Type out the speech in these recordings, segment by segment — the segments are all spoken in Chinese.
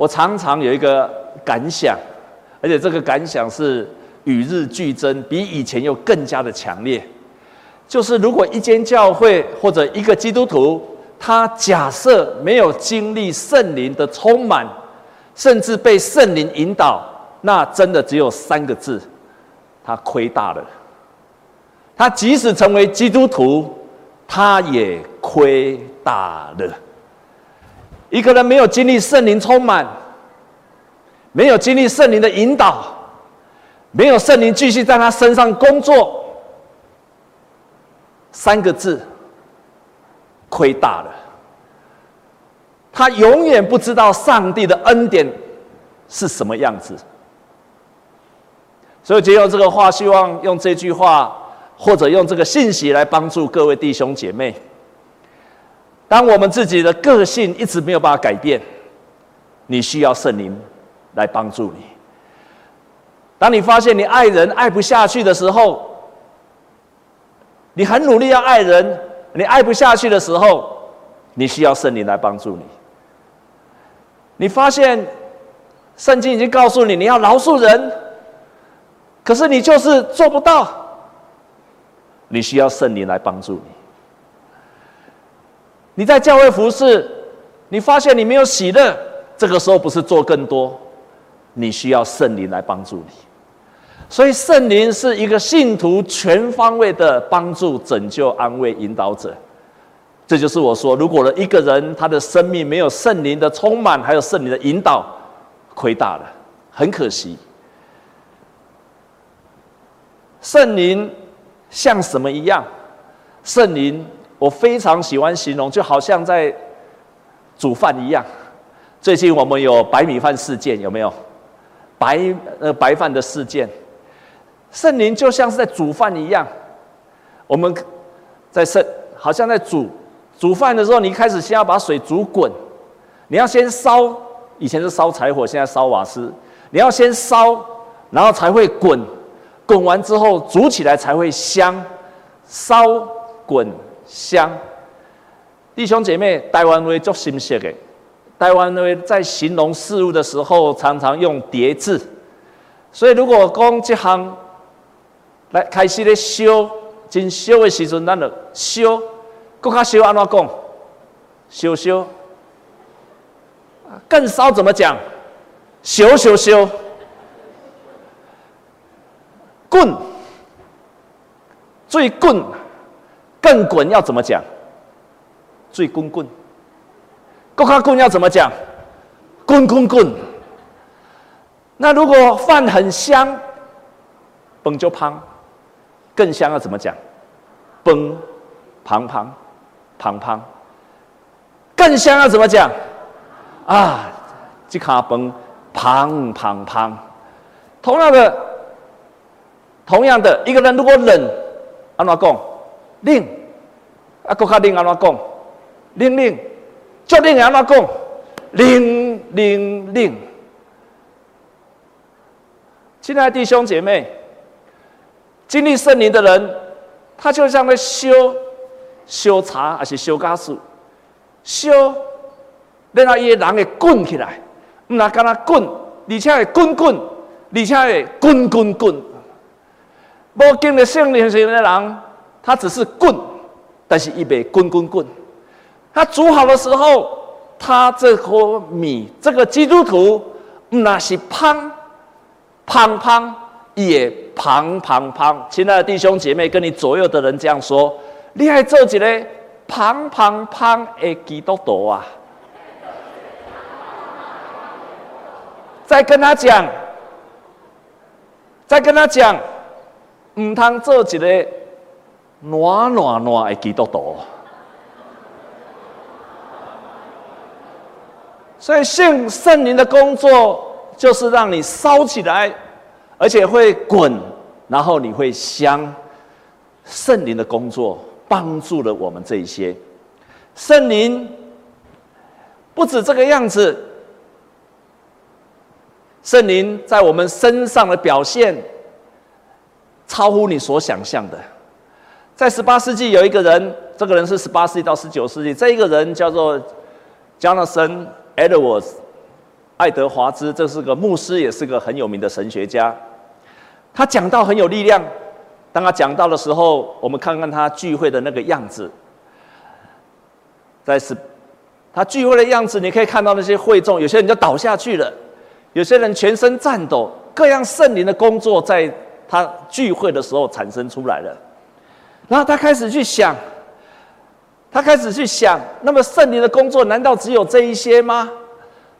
我常常有一个感想，而且这个感想是与日俱增，比以前又更加的强烈。就是如果一间教会或者一个基督徒，他假设没有经历圣灵的充满，甚至被圣灵引导，那真的只有三个字：他亏大了。他即使成为基督徒，他也亏大了。一个人没有经历圣灵充满，没有经历圣灵的引导，没有圣灵继续在他身上工作，三个字，亏大了。他永远不知道上帝的恩典是什么样子。所以，借用这个话，希望用这句话，或者用这个信息来帮助各位弟兄姐妹。当我们自己的个性一直没有办法改变，你需要圣灵来帮助你。当你发现你爱人爱不下去的时候，你很努力要爱人，你爱不下去的时候，你需要圣灵来帮助你。你发现圣经已经告诉你，你要饶恕人，可是你就是做不到，你需要圣灵来帮助你。你在教会服侍，你发现你没有喜乐，这个时候不是做更多，你需要圣灵来帮助你。所以圣灵是一个信徒全方位的帮助、拯救、安慰、引导者。这就是我说，如果一个人他的生命没有圣灵的充满，还有圣灵的引导，亏大了，很可惜。圣灵像什么一样？圣灵。我非常喜欢形容，就好像在煮饭一样。最近我们有白米饭事件，有没有？白呃白饭的事件，圣灵就像是在煮饭一样。我们在圣好像在煮煮饭的时候，你一开始先要把水煮滚，你要先烧，以前是烧柴火，现在烧瓦斯。你要先烧，然后才会滚，滚完之后煮起来才会香，烧滚。香，弟兄姐妹，台湾话足熟悉的。台湾话在形容事物的时候，常常用叠字。所以，如果讲这行来开始咧烧，真烧的时阵，咱就烧，更加烧安怎讲？烧烧，更烧怎么讲？烧烧烧，滚，最滚。更滚要怎么讲？最滚滚，更加滚要怎么讲？滚滚滚。那如果饭很香，崩就胖；更香要怎么讲？崩，胖胖，胖胖。更香要怎么讲？啊，这卡崩，胖胖胖。同样的，同样的一个人如果冷，安怎讲？冷，啊，搁较冷安怎讲？冷冷，足冷安怎讲？冷冷冷。亲爱的弟兄姐妹，经历圣灵的人，他就像在烧烧茶，还是烧咖树，烧，让他伊个人会滚起来，唔那干那滚，而且会滚滚，而且会滚滚滚。无经历圣灵时的人。它只是棍，但是一杯滚滚滚。它煮好的时候，它这颗米，这个基督徒那是胖胖胖，也胖胖胖。亲爱的弟兄姐妹，跟你左右的人这样说：你还做一个胖胖胖的基督徒啊！再跟他讲，再跟他讲，唔通做一个。暖暖暖的基督徒，所以圣圣灵的工作就是让你烧起来，而且会滚，然后你会香。圣灵的工作帮助了我们这一些。圣灵不止这个样子，圣灵在我们身上的表现超乎你所想象的。在十八世纪有一个人，这个人是十八世纪到十九世纪，这一个人叫做 Jonathan Edwards，爱德华兹，这是个牧师，也是个很有名的神学家。他讲到很有力量。当他讲到的时候，我们看看他聚会的那个样子。在是，他聚会的样子，你可以看到那些会众，有些人就倒下去了，有些人全身颤抖，各样圣灵的工作在他聚会的时候产生出来了。然后他开始去想，他开始去想，那么圣灵的工作难道只有这一些吗？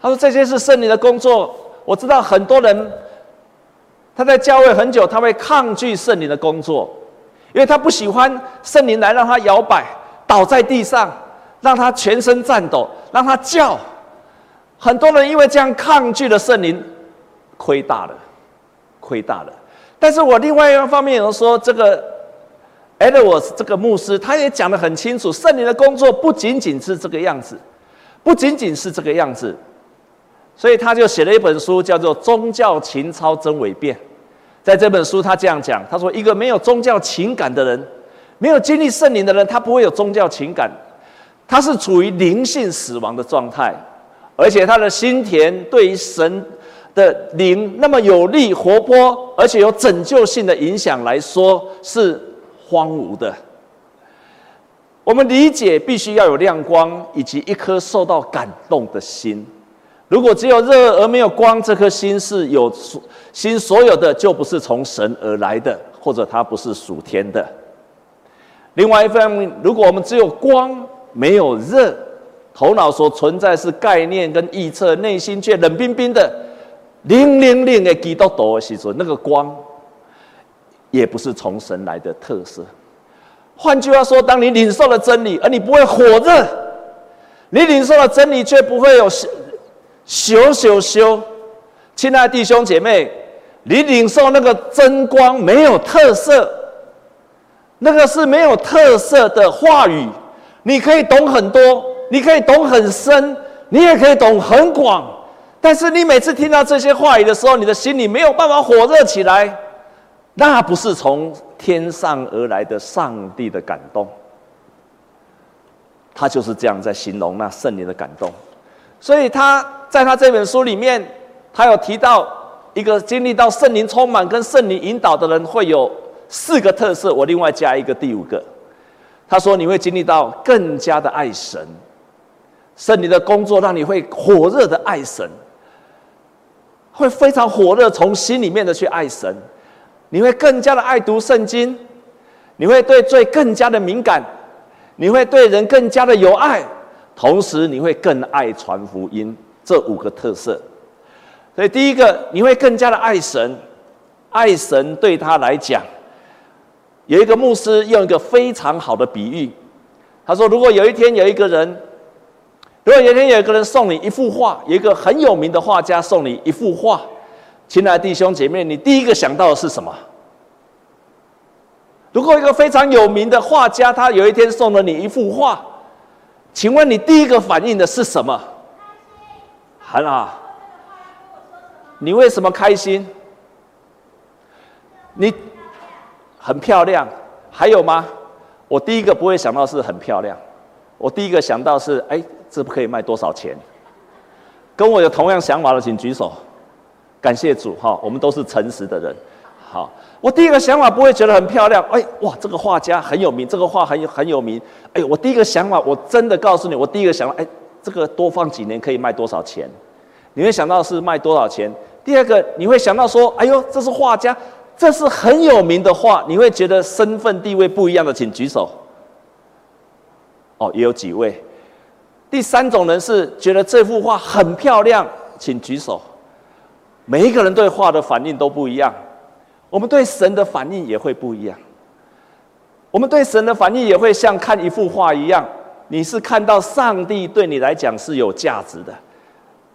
他说：“这些是圣灵的工作。”我知道很多人他在教会很久，他会抗拒圣灵的工作，因为他不喜欢圣灵来让他摇摆，倒在地上。让他全身颤抖，让他叫。很多人因为这样抗拒了圣灵，亏大了，亏大了。但是我另外一方面有人说，这个 Edwards 这个牧师，他也讲得很清楚，圣灵的工作不仅仅是这个样子，不仅仅是这个样子。所以他就写了一本书，叫做《宗教情操真伪辨》。在这本书，他这样讲，他说：一个没有宗教情感的人，没有经历圣灵的人，他不会有宗教情感。他是处于灵性死亡的状态，而且他的心田对于神的灵那么有力、活泼，而且有拯救性的影响来说是荒芜的。我们理解必须要有亮光，以及一颗受到感动的心。如果只有热而没有光，这颗心是有心所有的，就不是从神而来的，或者它不是属天的。另外一方面，如果我们只有光，没有热，头脑所存在是概念跟预测，内心却冷冰冰的，零零零的基督徒的时候，那个光，也不是从神来的特色。换句话说，当你领受了真理，而你不会火热，你领受了真理却不会有羞羞羞。亲爱的弟兄姐妹，你领受那个真光没有特色，那个是没有特色的话语。你可以懂很多，你可以懂很深，你也可以懂很广，但是你每次听到这些话语的时候，你的心里没有办法火热起来，那不是从天上而来的上帝的感动。他就是这样在形容那圣灵的感动，所以他在他这本书里面，他有提到一个经历到圣灵充满跟圣灵引导的人会有四个特色，我另外加一个第五个。他说：“你会经历到更加的爱神，圣灵的工作让你会火热的爱神，会非常火热，从心里面的去爱神。你会更加的爱读圣经，你会对罪更加的敏感，你会对人更加的有爱，同时你会更爱传福音。这五个特色。所以第一个，你会更加的爱神，爱神对他来讲。”有一个牧师用一个非常好的比喻，他说：“如果有一天有一个人，如果有一天有一个人送你一幅画，有一个很有名的画家送你一幅画，亲爱的弟兄姐妹，你第一个想到的是什么？如果一个非常有名的画家，他有一天送了你一幅画，请问你第一个反应的是什么？很好，你为什么开心？你？”很漂亮，还有吗？我第一个不会想到是很漂亮，我第一个想到是，哎，这不可以卖多少钱？跟我有同样想法的，请举手。感谢主哈，我们都是诚实的人。好，我第一个想法不会觉得很漂亮，哎，哇，这个画家很有名，这个画很很有名。哎，我第一个想法，我真的告诉你，我第一个想法，哎，这个多放几年可以卖多少钱？你会想到是卖多少钱？第二个，你会想到说，哎呦，这是画家。这是很有名的画，你会觉得身份地位不一样的，请举手。哦，也有几位。第三种人是觉得这幅画很漂亮，请举手。每一个人对画的反应都不一样，我们对神的反应也会不一样。我们对神的反应也会像看一幅画一样，你是看到上帝对你来讲是有价值的，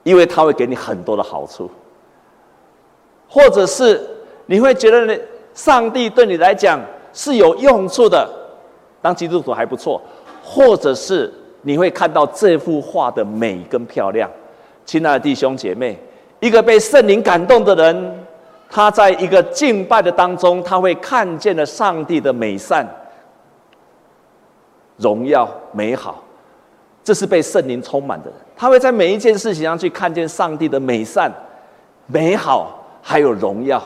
因为他会给你很多的好处，或者是。你会觉得？上帝对你来讲是有用处的，当基督徒还不错，或者是你会看到这幅画的美跟漂亮。亲爱的弟兄姐妹，一个被圣灵感动的人，他在一个敬拜的当中，他会看见了上帝的美善、荣耀、美好。这是被圣灵充满的人，他会在每一件事情上去看见上帝的美善、美好，还有荣耀。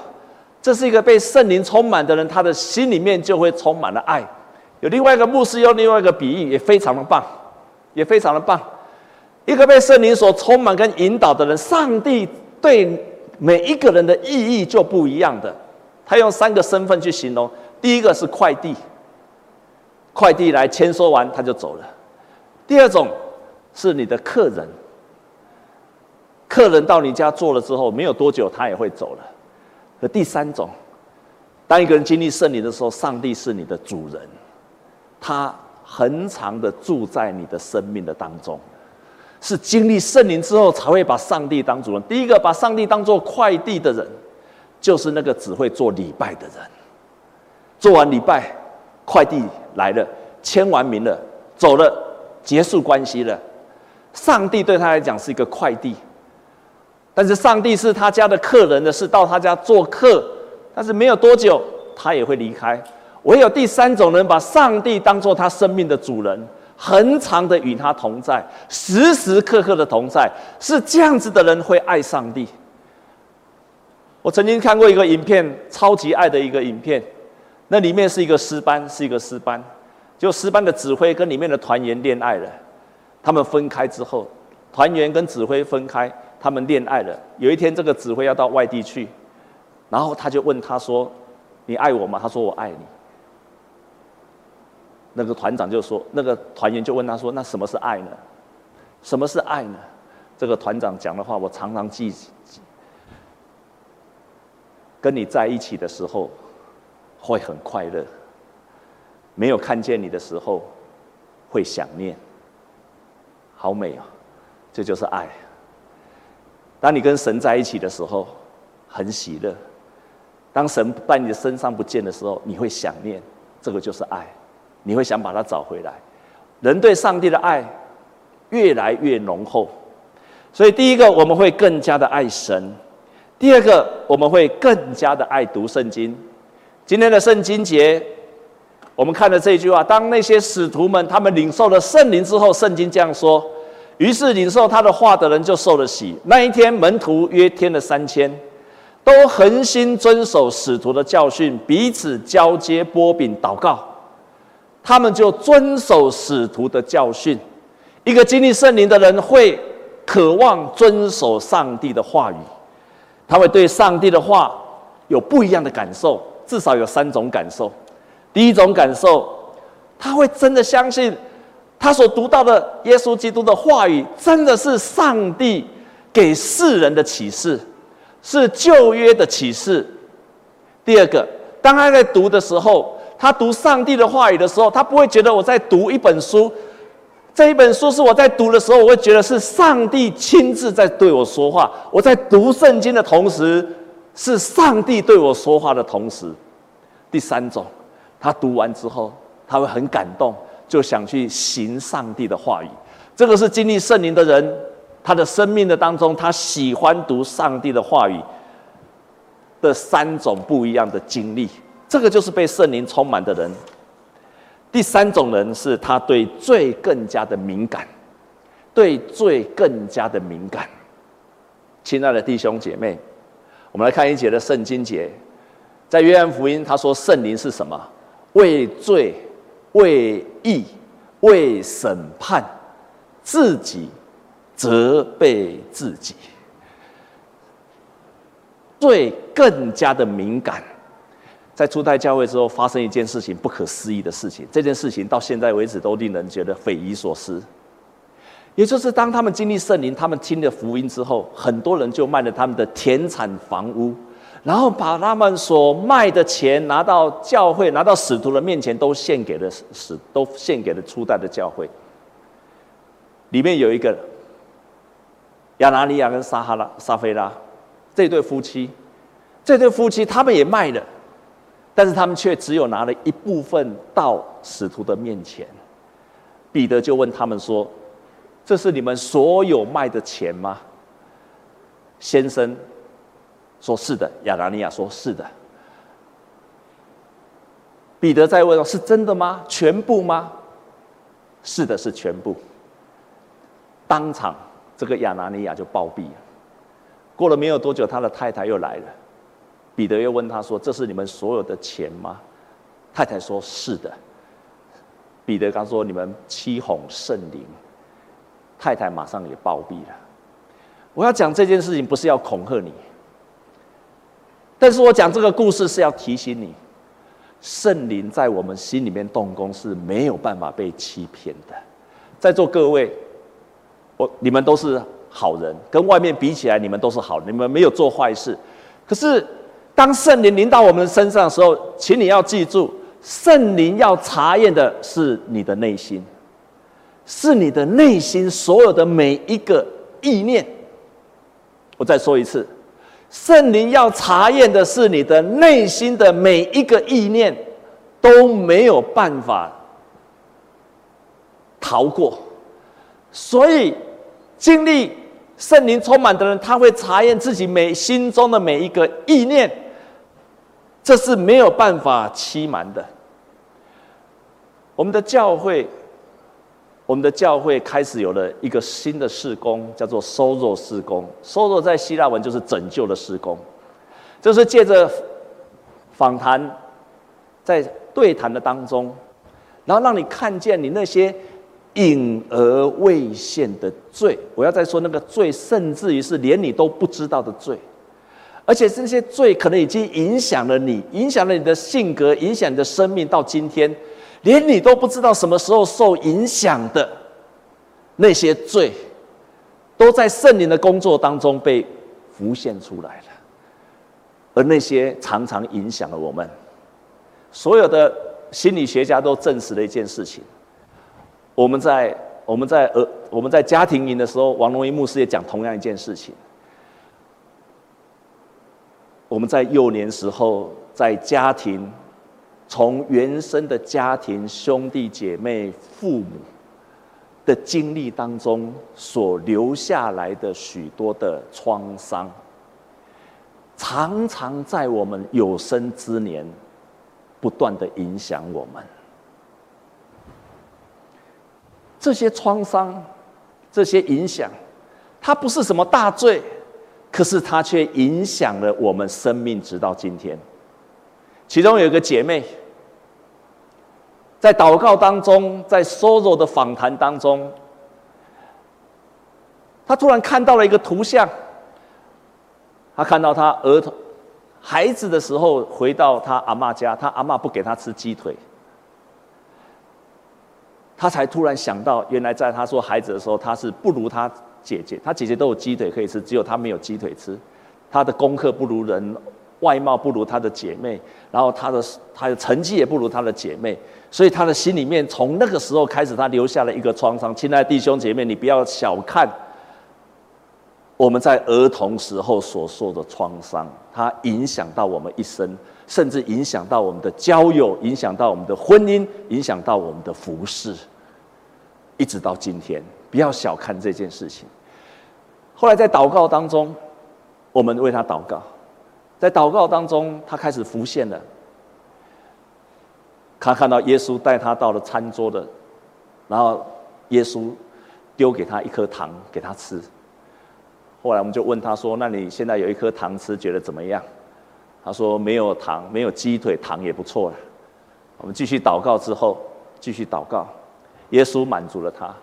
这是一个被圣灵充满的人，他的心里面就会充满了爱。有另外一个牧师用另外一个比喻，也非常的棒，也非常的棒。一个被圣灵所充满跟引导的人，上帝对每一个人的意义就不一样的。他用三个身份去形容：第一个是快递，快递来签收完他就走了；第二种是你的客人，客人到你家做了之后，没有多久他也会走了。和第三种，当一个人经历圣灵的时候，上帝是你的主人，他恒常的住在你的生命的当中，是经历圣灵之后才会把上帝当主人。第一个把上帝当做快递的人，就是那个只会做礼拜的人。做完礼拜，快递来了，签完名了，走了，结束关系了。上帝对他来讲是一个快递。但是上帝是他家的客人的，是到他家做客，但是没有多久他也会离开。唯有第三种人把上帝当做他生命的主人，恒常的与他同在，时时刻刻的同在，是这样子的人会爱上帝。我曾经看过一个影片，超级爱的一个影片，那里面是一个诗班，是一个诗班，就诗班的指挥跟里面的团员恋爱了，他们分开之后，团员跟指挥分开。他们恋爱了。有一天，这个指挥要到外地去，然后他就问他说：“你爱我吗？”他说：“我爱你。”那个团长就说：“那个团员就问他说：‘那什么是爱呢？什么是爱呢？’这个团长讲的话，我常常记。跟你在一起的时候，会很快乐；没有看见你的时候，会想念。好美啊！这就是爱。”当你跟神在一起的时候，很喜乐；当神在你的身上不见的时候，你会想念。这个就是爱，你会想把它找回来。人对上帝的爱越来越浓厚，所以第一个我们会更加的爱神；第二个我们会更加的爱读圣经。今天的圣经节，我们看了这句话：当那些使徒们他们领受了圣灵之后，圣经这样说。于是领受他的话的人就受了洗。那一天，门徒约添了三千，都恒心遵守使徒的教训，彼此交接波饼祷告。他们就遵守使徒的教训。一个经历圣灵的人会渴望遵守上帝的话语，他会对上帝的话有不一样的感受，至少有三种感受。第一种感受，他会真的相信。他所读到的耶稣基督的话语，真的是上帝给世人的启示，是旧约的启示。第二个，当他在读的时候，他读上帝的话语的时候，他不会觉得我在读一本书，这一本书是我在读的时候，我会觉得是上帝亲自在对我说话。我在读圣经的同时，是上帝对我说话的同时。第三种，他读完之后，他会很感动。就想去行上帝的话语，这个是经历圣灵的人，他的生命的当中，他喜欢读上帝的话语的三种不一样的经历。这个就是被圣灵充满的人。第三种人是他对罪更加的敏感，对罪更加的敏感。亲爱的弟兄姐妹，我们来看一节的圣经节，在约翰福音，他说圣灵是什么？为罪。为义，为审判，自己责备自己，罪更加的敏感。在初代教会之后，发生一件事情，不可思议的事情。这件事情到现在为止都令人觉得匪夷所思。也就是当他们经历圣灵，他们听了福音之后，很多人就卖了他们的田产房屋。然后把他们所卖的钱拿到教会，拿到使徒的面前，都献给了使，都献给了初代的教会。里面有一个亚拿尼亚跟撒哈拉、撒非拉这对夫妻，这对夫妻他们也卖了，但是他们却只有拿了一部分到使徒的面前。彼得就问他们说：“这是你们所有卖的钱吗？”先生。说是的，亚拿尼亚说是的。彼得再问：“是真的吗？全部吗？”是的，是全部。当场这个亚拿尼亚就暴毙了。过了没有多久，他的太太又来了，彼得又问他说：“这是你们所有的钱吗？”太太说：“是的。”彼得刚说：“你们欺哄圣灵。”太太马上也暴毙了。我要讲这件事情，不是要恐吓你，但是我讲这个故事是要提醒你，圣灵在我们心里面动工是没有办法被欺骗的。在座各位，我你们都是好人，跟外面比起来，你们都是好人，你们没有做坏事。可是，当圣灵临到我们身上的时候，请你要记住，圣灵要查验的是你的内心，是你的内心所有的每一个意念。我再说一次，圣灵要查验的是你的内心的每一个意念，都没有办法逃过。所以，经历圣灵充满的人，他会查验自己每心中的每一个意念，这是没有办法欺瞒的。我们的教会。我们的教会开始有了一个新的事工，叫做收入事工”。“sozo” 在希腊文就是拯救的事工，就是借着访谈，在对谈的当中，然后让你看见你那些隐而未现的罪。我要再说那个罪，甚至于是连你都不知道的罪，而且这些罪可能已经影响了你，影响了你的性格，影响你的生命，到今天。连你都不知道什么时候受影响的那些罪，都在圣灵的工作当中被浮现出来了。而那些常常影响了我们，所有的心理学家都证实了一件事情：我们在我们在呃我们在家庭营的时候，王荣一牧师也讲同样一件事情。我们在幼年时候在家庭。从原生的家庭、兄弟姐妹、父母的经历当中所留下来的许多的创伤，常常在我们有生之年不断的影响我们。这些创伤、这些影响，它不是什么大罪，可是它却影响了我们生命，直到今天。其中有一个姐妹，在祷告当中，在 Sozo 的访谈当中，她突然看到了一个图像。她看到她儿童孩子的时候，回到她阿嬷家，她阿嬷不给她吃鸡腿，她才突然想到，原来在她说孩子的时候，她是不如她姐姐，她姐姐都有鸡腿可以吃，只有她没有鸡腿吃，她的功课不如人。外貌不如她的姐妹，然后她的她的成绩也不如她的姐妹，所以她的心里面从那个时候开始，她留下了一个创伤。亲爱的弟兄姐妹，你不要小看我们在儿童时候所受的创伤，它影响到我们一生，甚至影响到我们的交友，影响到我们的婚姻，影响到我们的服饰，一直到今天。不要小看这件事情。后来在祷告当中，我们为他祷告。在祷告当中，他开始浮现了。他看到耶稣带他到了餐桌的，然后耶稣丢给他一颗糖给他吃。后来我们就问他说：“那你现在有一颗糖吃，觉得怎么样？”他说：“没有糖，没有鸡腿，糖也不错了。”我们继续祷告之后，继续祷告，耶稣满足了他。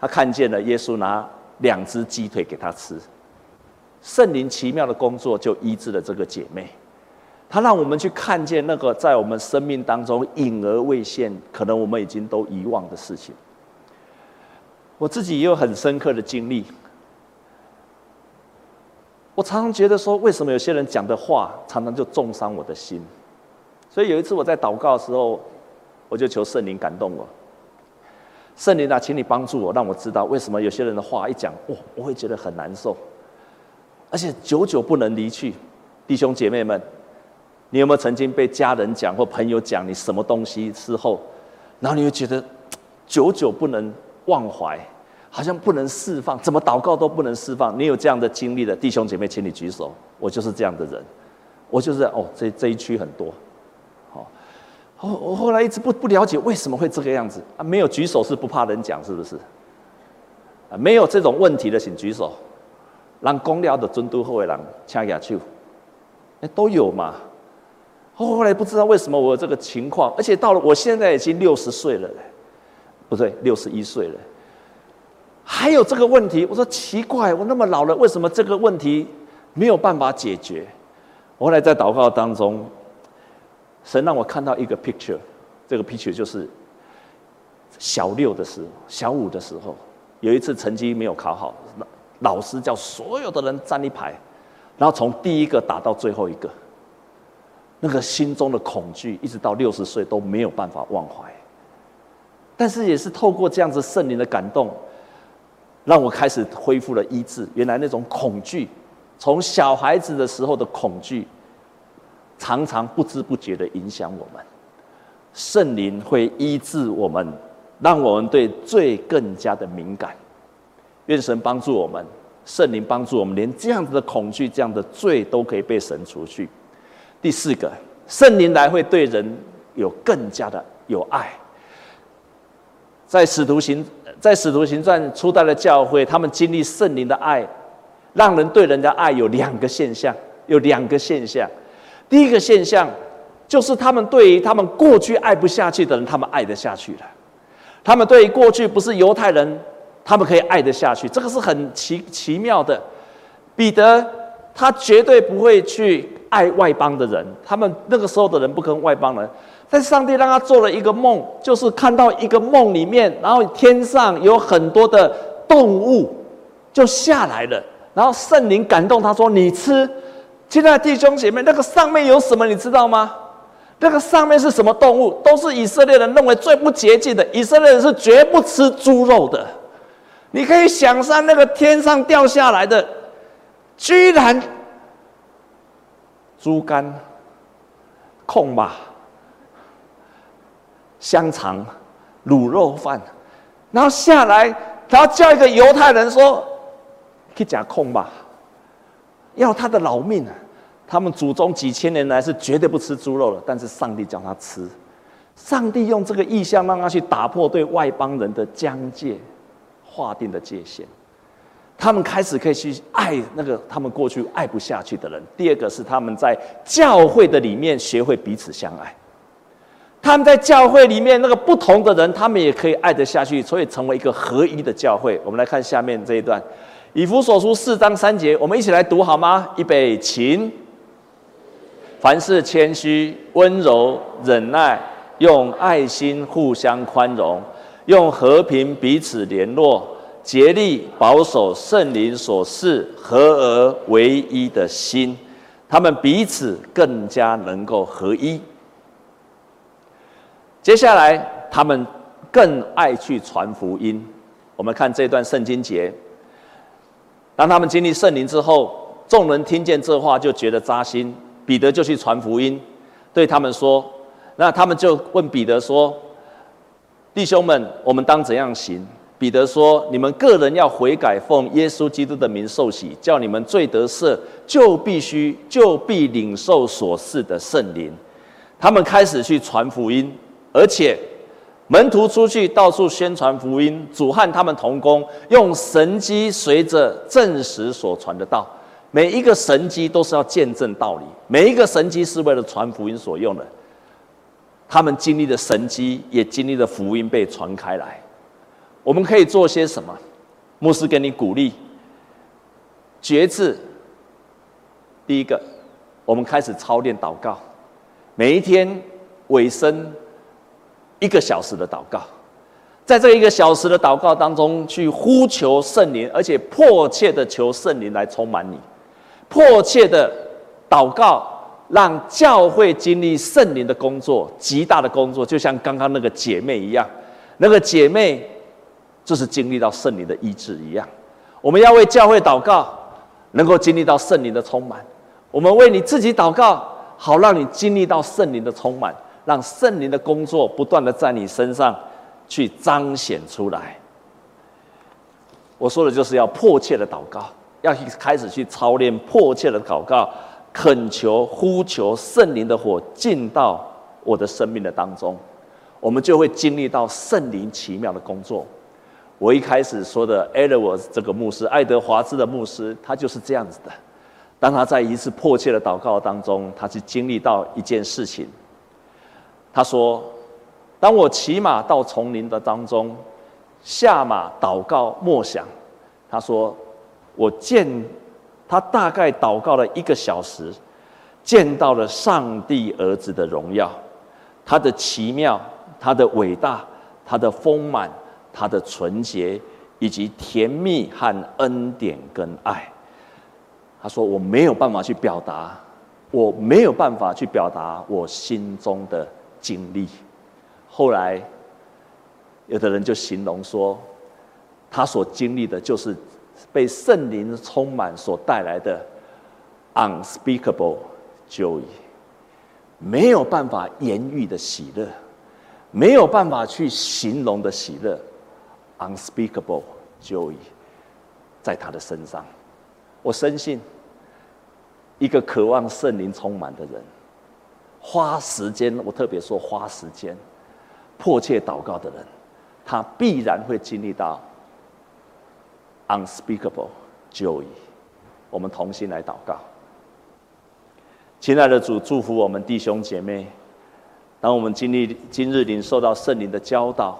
他看见了耶稣拿两只鸡腿给他吃。圣灵奇妙的工作就医治了这个姐妹，他让我们去看见那个在我们生命当中隐而未现，可能我们已经都遗忘的事情。我自己也有很深刻的经历，我常常觉得说，为什么有些人讲的话常常就重伤我的心？所以有一次我在祷告的时候，我就求圣灵感动我，圣灵啊，请你帮助我，让我知道为什么有些人的话一讲，哇，我会觉得很难受。而且久久不能离去，弟兄姐妹们，你有没有曾经被家人讲或朋友讲你什么东西之后，然后你会觉得久久不能忘怀，好像不能释放，怎么祷告都不能释放？你有这样的经历的弟兄姐妹，请你举手。我就是这样的人，我就是哦，这这一区很多，我我后来一直不不了解为什么会这个样子啊？没有举手是不怕人讲，是不是？啊，没有这种问题的，请举手。让公寮的尊都后的人掐下去，哎，都有嘛。后来不知道为什么我有这个情况，而且到了我现在已经六十岁了嘞，不对，六十一岁了，还有这个问题。我说奇怪，我那么老了，为什么这个问题没有办法解决？我后来在祷告当中，神让我看到一个 picture，这个 picture 就是小六的时候，小五的时候，有一次成绩没有考好，老师叫所有的人站一排，然后从第一个打到最后一个。那个心中的恐惧，一直到六十岁都没有办法忘怀。但是也是透过这样子圣灵的感动，让我开始恢复了医治。原来那种恐惧，从小孩子的时候的恐惧，常常不知不觉的影响我们。圣灵会医治我们，让我们对罪更加的敏感。愿神帮助我们，圣灵帮助我们，连这样子的恐惧、这样的罪都可以被神除去。第四个，圣灵来会对人有更加的有爱。在使徒行，在使徒行传初代的教会，他们经历圣灵的爱，让人对人的爱有两个现象，有两个现象。第一个现象就是他们对于他们过去爱不下去的人，他们爱得下去了。他们对于过去不是犹太人，他们可以爱得下去，这个是很奇奇妙的。彼得他绝对不会去。爱外邦的人，他们那个时候的人不跟外邦人。但上帝让他做了一个梦，就是看到一个梦里面，然后天上有很多的动物就下来了，然后圣灵感动他说：“你吃。”亲爱的弟兄姐妹，那个上面有什么？你知道吗？那个上面是什么动物？都是以色列人认为最不洁净的。以色列人是绝不吃猪肉的。你可以想象那个天上掉下来的，居然。猪肝、控吧、香肠、卤肉饭，然后下来，然后叫一个犹太人说：“去讲控吧，要他的老命啊！”他们祖宗几千年来是绝对不吃猪肉的，但是上帝叫他吃，上帝用这个意象让他去打破对外邦人的疆界、划定的界限。他们开始可以去爱那个他们过去爱不下去的人。第二个是他们在教会的里面学会彼此相爱。他们在教会里面那个不同的人，他们也可以爱得下去，所以成为一个合一的教会。我们来看下面这一段，《以弗所书》四章三节，我们一起来读好吗？预备，请。凡事谦虚、温柔、忍耐，用爱心互相宽容，用和平彼此联络。竭力保守圣灵所赐合而为一的心，他们彼此更加能够合一。接下来，他们更爱去传福音。我们看这段圣经节，当他们经历圣灵之后，众人听见这话就觉得扎心。彼得就去传福音，对他们说：“那他们就问彼得说，弟兄们，我们当怎样行？”彼得说：“你们个人要悔改，奉耶稣基督的名受洗，叫你们罪得赦，就必须就必领受所赐的圣灵。”他们开始去传福音，而且门徒出去到处宣传福音，主和他们同工，用神迹随着证实所传的道。每一个神迹都是要见证道理，每一个神迹是为了传福音所用的。他们经历了神迹，也经历了福音被传开来。我们可以做些什么？牧师给你鼓励。觉志。第一个，我们开始操练祷告，每一天尾声一个小时的祷告，在这一个小时的祷告当中，去呼求圣灵，而且迫切的求圣灵来充满你，迫切的祷告，让教会经历圣灵的工作，极大的工作，就像刚刚那个姐妹一样，那个姐妹。就是经历到圣灵的医治一样，我们要为教会祷告，能够经历到圣灵的充满；我们为你自己祷告，好让你经历到圣灵的充满，让圣灵的工作不断的在你身上去彰显出来。我说的就是要迫切的祷告，要开始去操练迫切的祷告，恳求、呼求圣灵的火进到我的生命的当中，我们就会经历到圣灵奇妙的工作。我一开始说的 Edwards 这个牧师，爱德华兹的牧师，他就是这样子的。当他在一次迫切的祷告当中，他去经历到一件事情。他说：“当我骑马到丛林的当中，下马祷告默想。”他说：“我见他大概祷告了一个小时，见到了上帝儿子的荣耀，他的奇妙，他的伟大，他的丰满。”他的纯洁，以及甜蜜和恩典跟爱。他说：“我没有办法去表达，我没有办法去表达我心中的经历。”后来，有的人就形容说，他所经历的就是被圣灵充满所带来的 unspeakable joy，没有办法言喻的喜乐，没有办法去形容的喜乐。Unspeakable joy，在他的身上，我深信，一个渴望圣灵充满的人，花时间，我特别说花时间，迫切祷告的人，他必然会经历到 unspeakable joy。我们同心来祷告，亲爱的主，祝福我们弟兄姐妹，当我们经历今日领受到圣灵的教导。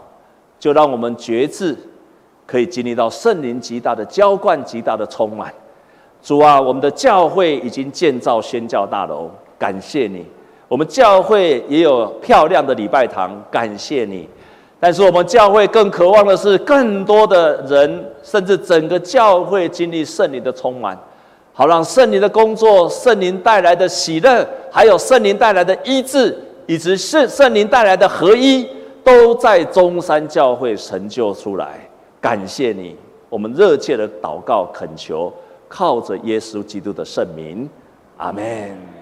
就让我们觉知，可以经历到圣灵极大的浇灌、极大的充满。主啊，我们的教会已经建造宣教大楼，感谢你；我们教会也有漂亮的礼拜堂，感谢你。但是我们教会更渴望的是，更多的人，甚至整个教会经历圣灵的充满，好让圣灵的工作、圣灵带来的喜乐，还有圣灵带来的医治，以及圣圣灵带来的合一。都在中山教会成就出来，感谢你，我们热切的祷告恳求，靠着耶稣基督的圣名，阿门。